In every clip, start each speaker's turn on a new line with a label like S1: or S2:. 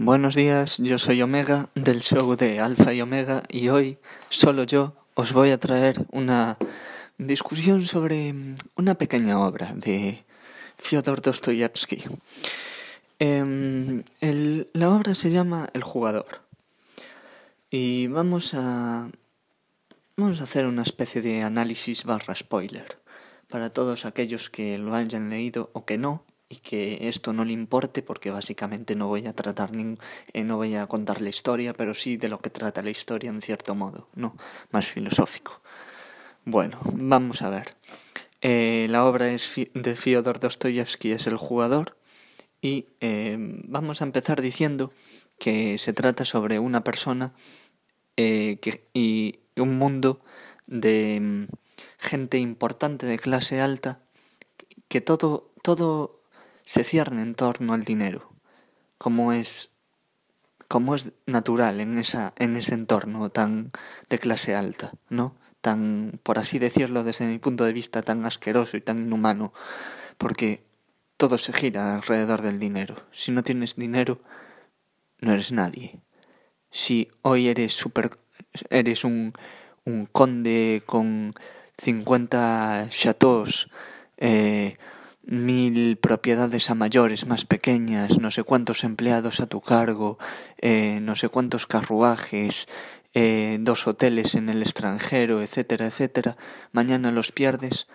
S1: Buenos días, yo soy Omega del show de Alfa y Omega y hoy solo yo os voy a traer una discusión sobre una pequeña obra de Fyodor Dostoyevsky. Em, la obra se llama El jugador y vamos a vamos a hacer una especie de análisis barra spoiler para todos aquellos que lo hayan leído o que no y que esto no le importe porque básicamente no voy a tratar ni, eh, no voy a contar la historia, pero sí de lo que trata la historia en cierto modo, no, más filosófico. Bueno, vamos a ver. Eh, la obra es de Fyodor Dostoyevsky, es el jugador, y eh, vamos a empezar diciendo que se trata sobre una persona que, y un mundo de mm, gente importante de clase alta que todo todo se cierne en torno al dinero, como es como es natural en esa en ese entorno tan de clase alta, ¿no? Tan por así decirlo desde mi punto de vista tan asqueroso y tan inhumano, porque todo se gira alrededor del dinero. Si no tienes dinero, no eres nadie. Si hoy eres super eres un un conde con 50 chateaux eh, mil propiedades a mayores más pequeñas, no sé cuántos empleados a tu cargo, eh, no sé cuántos carruajes, eh, dos hoteles en el extranjero, etcétera, etcétera, mañana los pierdes,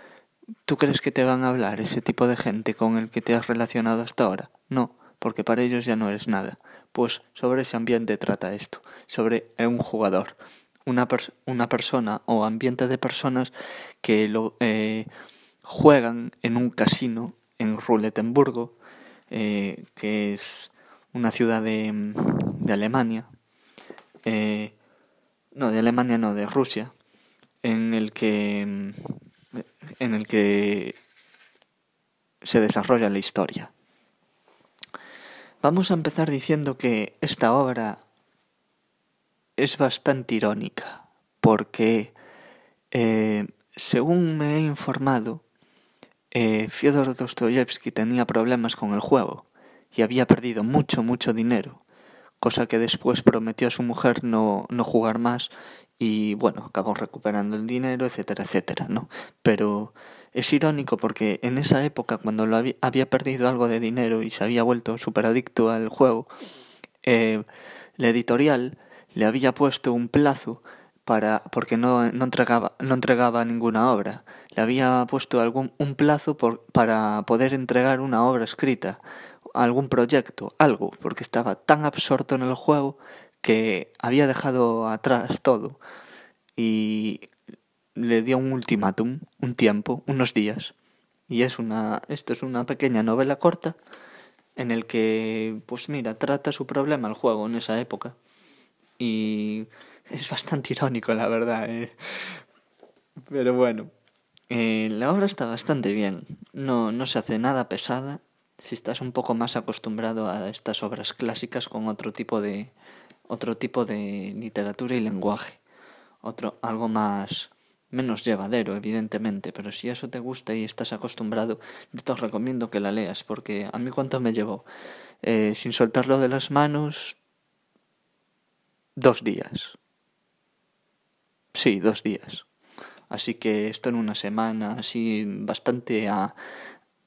S1: ¿tú crees que te van a hablar ese tipo de gente con el que te has relacionado hasta ahora? No, porque para ellos ya no eres nada. Pues sobre ese ambiente trata esto, sobre un jugador, una, una persona o ambiente de personas que lo... Eh, juegan en un casino en Ruletenburgo, eh, que es una ciudad de, de Alemania, eh, no, de Alemania no, de Rusia, en el que, en el que se desarrolla la historia. Vamos a empezar diciendo que esta obra es bastante irónica, porque, eh, según me he informado, eh, Fyodor Dostoyevsky tenía problemas con el juego y había perdido mucho, mucho dinero, cosa que después prometió a su mujer no, no jugar más y bueno, acabó recuperando el dinero, etcétera, etcétera, ¿no? Pero es irónico porque en esa época, cuando lo había, perdido algo de dinero y se había vuelto súper adicto al juego, eh, la editorial le había puesto un plazo para porque no, no entregaba no entregaba ninguna obra le había puesto algún un plazo por, para poder entregar una obra escrita algún proyecto algo porque estaba tan absorto en el juego que había dejado atrás todo y le dio un ultimátum un tiempo unos días y es una esto es una pequeña novela corta en el que pues mira trata su problema el juego en esa época y es bastante irónico, la verdad. Eh. Pero bueno, eh, la obra está bastante bien. No, no se hace nada pesada. Si estás un poco más acostumbrado a estas obras clásicas con otro tipo de otro tipo de literatura y lenguaje, otro algo más menos llevadero, evidentemente, pero si eso te gusta y estás acostumbrado, yo te recomiendo que la leas, porque a mí cuánto me llevó, eh, sin soltarlo de las manos, dos días. Sí, dos días. Así que esto en una semana, así bastante a...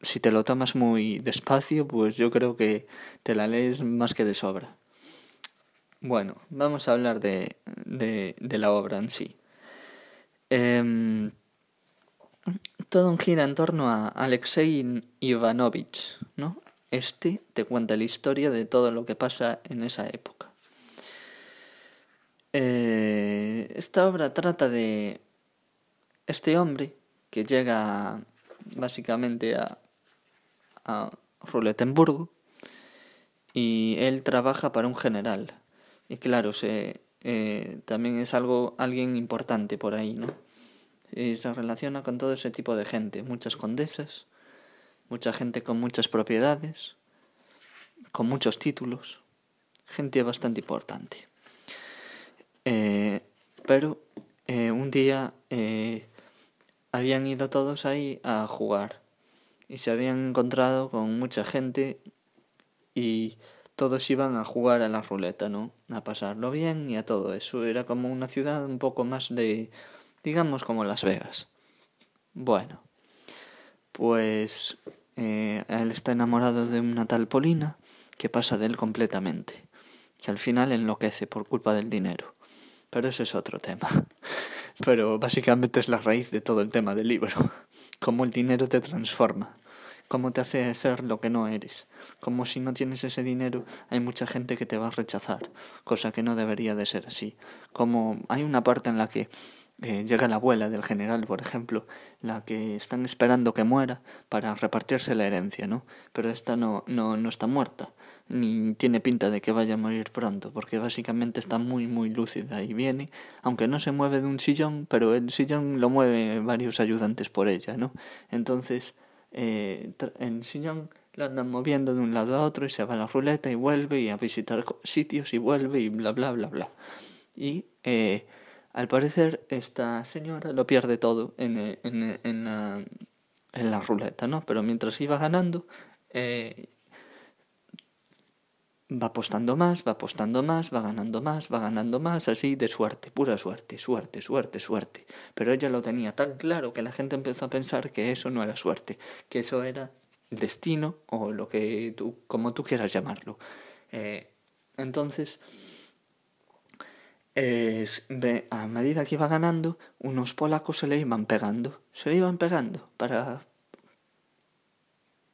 S1: Si te lo tomas muy despacio, pues yo creo que te la lees más que de sobra. Bueno, vamos a hablar de, de, de la obra en sí. Eh, todo gira en torno a Alexei Ivanovich, ¿no? Este te cuenta la historia de todo lo que pasa en esa época. Eh, esta obra trata de este hombre que llega básicamente a, a y él trabaja para un general. Y claro, se, eh, también es algo alguien importante por ahí, ¿no? Y se relaciona con todo ese tipo de gente, muchas condesas, mucha gente con muchas propiedades, con muchos títulos, gente bastante importante. Eh, pero eh, un día habían ido todos ahí a jugar y se habían encontrado con mucha gente y todos iban a jugar a la ruleta, ¿no? A pasarlo bien y a todo eso. Era como una ciudad un poco más de, digamos, como Las Vegas. Bueno, pues eh, él está enamorado de una tal Polina que pasa de él completamente, que al final enloquece por culpa del dinero. Pero eso es otro tema. Pero básicamente es la raíz de todo el tema del libro. Cómo el dinero te transforma cómo te hace ser lo que no eres. Como si no tienes ese dinero, hay mucha gente que te va a rechazar, cosa que no debería de ser así. Como hay una parte en la que eh, llega la abuela del general, por ejemplo, la que están esperando que muera para repartirse la herencia, ¿no? Pero esta no, no, no está muerta, ni tiene pinta de que vaya a morir pronto, porque básicamente está muy, muy lúcida y viene, aunque no se mueve de un sillón, pero el sillón lo mueve varios ayudantes por ella, ¿no? Entonces, eh, en sillón la andan moviendo de un lado a otro y se va a la ruleta y vuelve y a visitar sitios y vuelve y bla bla bla bla. Y eh, al parecer esta señora lo pierde todo en, en, en, la, en la ruleta, ¿no? Pero mientras iba ganando, eh, va apostando más, va apostando más, va ganando más, va ganando más, así de suerte, pura suerte, suerte, suerte, suerte. Pero ella lo tenía tan claro que la gente empezó a pensar que eso no era suerte, que eso era destino o lo que tú, como tú quieras llamarlo. Eh, entonces, a medida que iba ganando, unos polacos se le iban pegando, se le iban pegando para,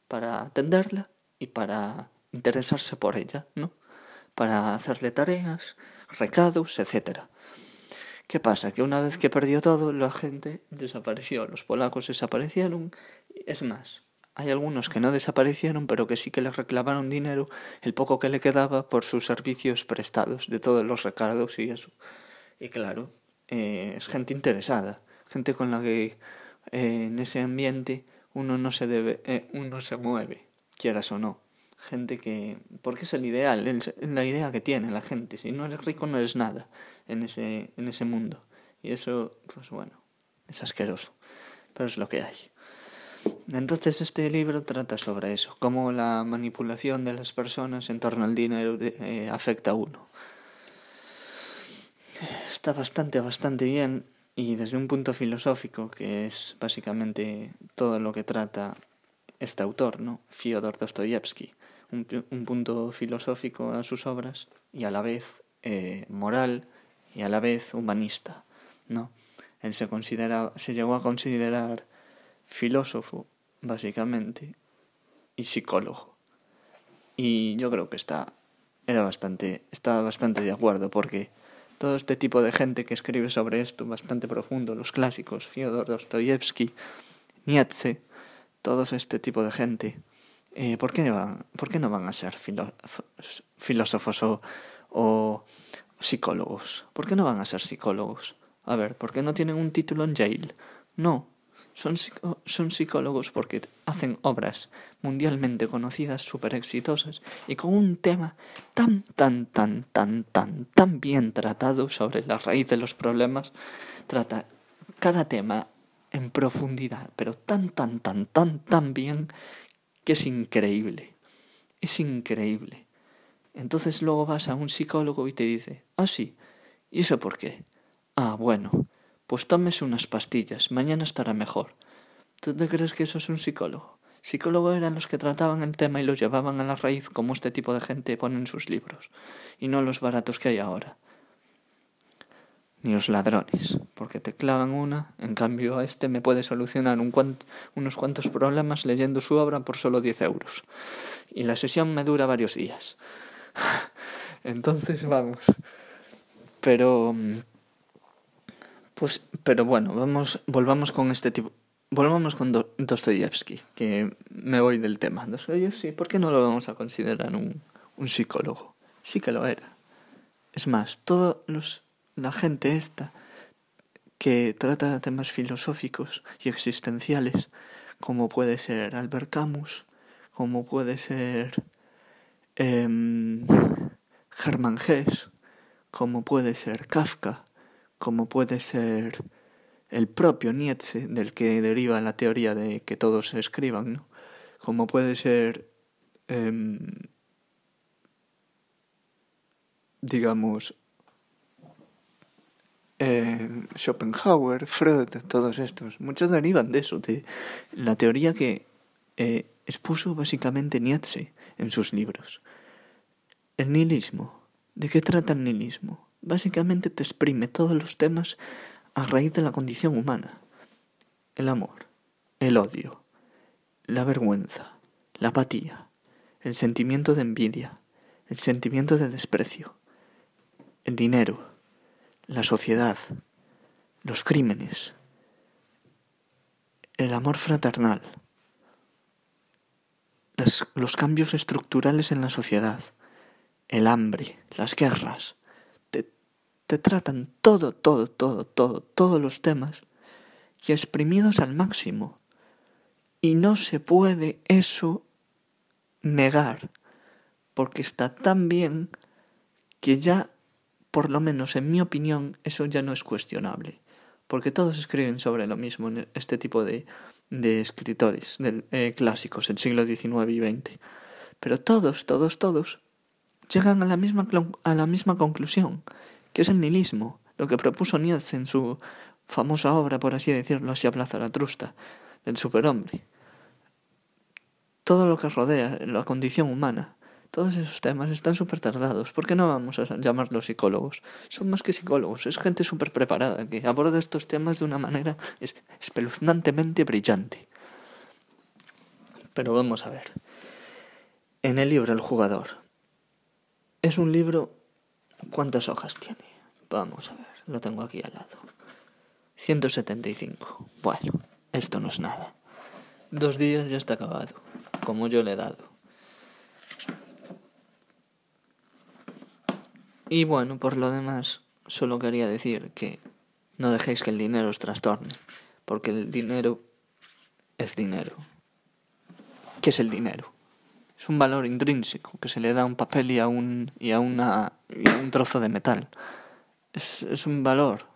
S1: para atenderla y para interesarse por ella, ¿no? Para hacerle tareas, recados, etc. ¿Qué pasa? Que una vez que perdió todo, la gente desapareció, los polacos desaparecieron. Es más, hay algunos que no desaparecieron, pero que sí que le reclamaron dinero, el poco que le quedaba por sus servicios prestados, de todos los recados y eso. Y claro, eh, es gente interesada, gente con la que eh, en ese ambiente uno no se debe, eh, uno se mueve, quieras o no gente que... porque es el ideal, es la idea que tiene la gente. Si no eres rico no eres nada en ese, en ese mundo. Y eso, pues bueno, es asqueroso. Pero es lo que hay. Entonces este libro trata sobre eso, cómo la manipulación de las personas en torno al dinero eh, afecta a uno. Está bastante, bastante bien y desde un punto filosófico, que es básicamente todo lo que trata este autor, ¿no? Fyodor Dostoyevsky un, punto filosófico a sus obras y a la vez eh, moral y a la vez humanista, ¿no? Él se considera, se llegó a considerar filósofo, básicamente, y psicólogo. Y yo creo que está, era bastante, está bastante de acuerdo, porque todo este tipo de gente que escribe sobre esto, bastante profundo, los clásicos, Fyodor Dostoyevsky, Nietzsche, todo este tipo de gente, eh, ¿por, qué van, ¿por qué no van a ser filósofos o, o psicólogos? ¿Por qué no van a ser psicólogos? A ver, ¿por qué no tienen un título en Yale? No, son, son psicólogos porque hacen obras mundialmente conocidas, súper exitosas, y con un tema tan, tan, tan, tan, tan, tan bien tratado sobre la raíz de los problemas, trata cada tema en profundidad, pero tan, tan, tan, tan, tan bien que es increíble. Es increíble. Entonces luego vas a un psicólogo y te dice, ah, sí, ¿y eso por qué? Ah, bueno, pues tómese unas pastillas, mañana estará mejor. ¿Tú te crees que eso es un psicólogo? Psicólogos eran los que trataban el tema y lo llevaban a la raíz como este tipo de gente pone en sus libros, y no los baratos que hay ahora ni los ladrones, porque te clavan una, en cambio a este me puede solucionar un unos cuantos problemas leyendo su obra por solo 10 euros. Y la sesión me dura varios días. Entonces vamos. Pero... Pues, pero bueno, vamos, volvamos con este tipo... Volvamos con Dostoyevsky, que me voy del tema. Dostoyevsky, ¿por qué no lo vamos a considerar un, un psicólogo? Sí que lo era. Es más, los la gente esta que trata temas filosóficos y existenciales, como puede ser Albert Camus, como puede ser eh, Hermann Hesse, como puede ser Kafka, como puede ser el propio Nietzsche, del que deriva la teoría de que todos escriban, ¿no? como puede ser eh, digamos, eh, Schopenhauer, Freud, todos estos, muchos derivan de eso, de la teoría que eh, expuso básicamente Nietzsche en sus libros. El nihilismo. ¿De qué trata el nihilismo? Básicamente te exprime todos los temas a raíz de la condición humana. El amor, el odio, la vergüenza, la apatía, el sentimiento de envidia, el sentimiento de desprecio, el dinero, la sociedad, los crímenes, el amor fraternal, los cambios estructurales en la sociedad, el hambre, las guerras, tratan todo, todo, todo, todo, todos los temas y exprimidos al máximo. Y no se puede eso negar, porque está tan bien que ya por lo menos en mi opinión, eso ya no es cuestionable, porque todos escriben sobre lo mismo en este tipo de, de escritores de, eh, clásicos del siglo XIX y XX. Pero todos, todos, todos llegan a la, misma, a la misma conclusión, que es el nihilismo, lo que propuso Nietzsche en su famosa obra, por así decirlo, así habla Zaratrusta, del superhombre. Todo lo que rodea la condición humana todos esos temas están súper tardados. ¿Por qué no vamos a llamarlos psicólogos? Son más que psicólogos, es gente súper preparada que aborda estos temas de una manera espeluznantemente brillante. Pero vamos a ver. En el libro El jugador. Es un libro... ¿Cuántas hojas tiene? Vamos a ver, lo tengo aquí al lado. 175. Bueno, esto no es nada. Dos días ya está acabado, como yo le he dado. Y bueno, por lo demás, solo quería decir que no dejéis que el dinero os trastorne, porque el dinero es dinero. ¿Qué es el dinero? Es un valor intrínseco que se le da a un papel y a un, y a una, un trozo de metal. Es, es, un valor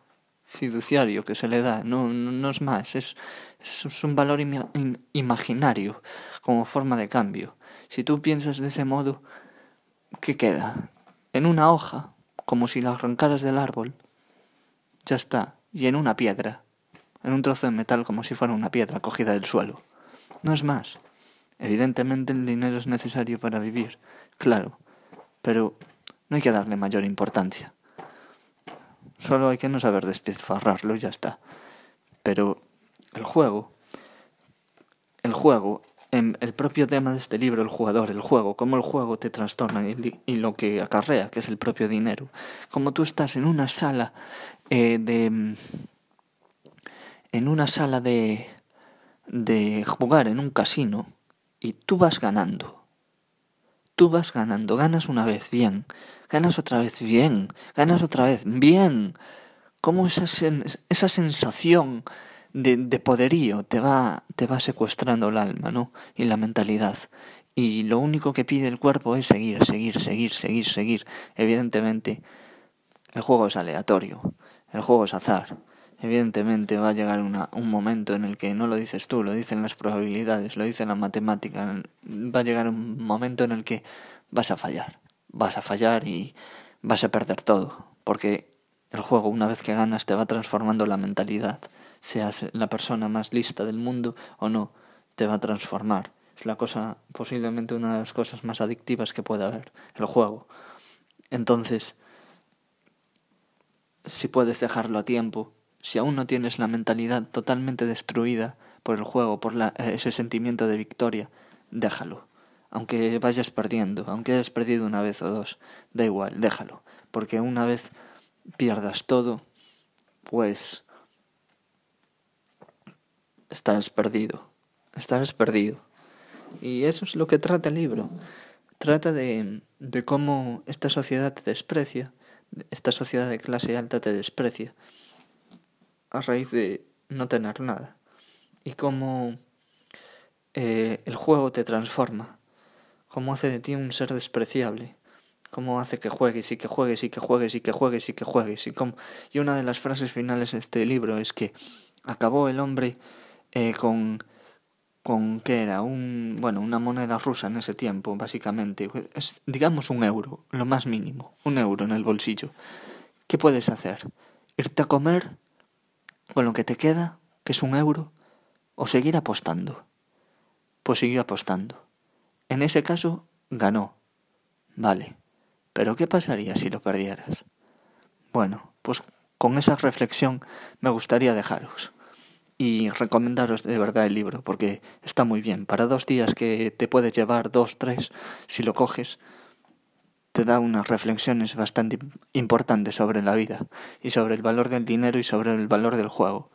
S1: fiduciario que se le da, no, no, es más, es, es, un valor imaginario como forma de cambio. Si tú piensas de ese modo, ¿qué queda? en una hoja, como si la arrancaras del árbol. Ya está, y en una piedra, en un trozo de metal como si fuera una piedra cogida del suelo. No es más. Evidentemente el dinero es necesario para vivir, claro, pero no hay que darle mayor importancia. Solo hay que no saber despilfarrarlo y ya está. Pero el juego, el juego el propio tema de este libro, el jugador, el juego, cómo el juego te trastorna y, lo que acarrea, que es el propio dinero. Como tú estás en una sala eh, de... en una sala de... de jugar en un casino y tú vas ganando. Tú vas ganando, ganas una vez, bien, ganas otra vez, bien, ganas otra vez, bien. Como esa, esa sensación de, de poderío te va, te va secuestrando el alma, ¿no? Y la mentalidad. Y lo único que pide el cuerpo es seguir, seguir, seguir, seguir, seguir. Evidentemente, el juego es aleatorio, el juego es azar. Evidentemente va a llegar una, un momento en el que no lo dices tú, lo dicen las probabilidades, lo dicen la matemática. Va a llegar un momento en el que vas a fallar. Vas a fallar y vas a perder todo. Porque el juego, una vez que ganas, te va transformando la mentalidad seas la persona más lista del mundo o no, te va a transformar. Es la cosa, posiblemente una de las cosas más adictivas que puede haber, el juego. Entonces, si puedes dejarlo a tiempo, si aún no tienes la mentalidad totalmente destruida por el juego, por la, ese sentimiento de victoria, déjalo. Aunque vayas perdiendo, aunque hayas perdido una vez o dos, da igual, déjalo. Porque una vez pierdas todo, pues estarás perdido, estarás perdido. Y eso es lo que trata el libro. Trata de, de cómo esta sociedad te desprecia, esta sociedad de clase alta te desprecia a raíz de no tener nada. Y cómo eh, el juego te transforma, cómo hace de ti un ser despreciable, cómo hace que juegues y que juegues y que juegues y que juegues y que juegues. Y, cómo... y una de las frases finales de este libro es que acabó el hombre eh, con, con que era un, bueno, una moneda rusa en ese tiempo, básicamente, digamos un euro, lo más mínimo, un euro en el bolsillo. ¿Qué puedes hacer? ¿Irte a comer con lo que te queda, que es un euro, o seguir apostando? Pues siguió apostando. En ese caso, ganó. Vale. Pero ¿qué pasaría si lo perdieras? Bueno, pues con esa reflexión me gustaría dejaros y recomendaros de verdad el libro porque está muy bien. Para dos días que te puedes llevar, dos, tres, si lo coges, te da unas reflexiones bastante importantes sobre la vida y sobre el valor del dinero y sobre el valor del juego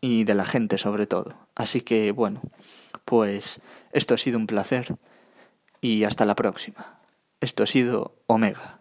S1: y de la gente sobre todo. Así que bueno, pues esto ha sido un placer y hasta la próxima. Esto ha sido Omega.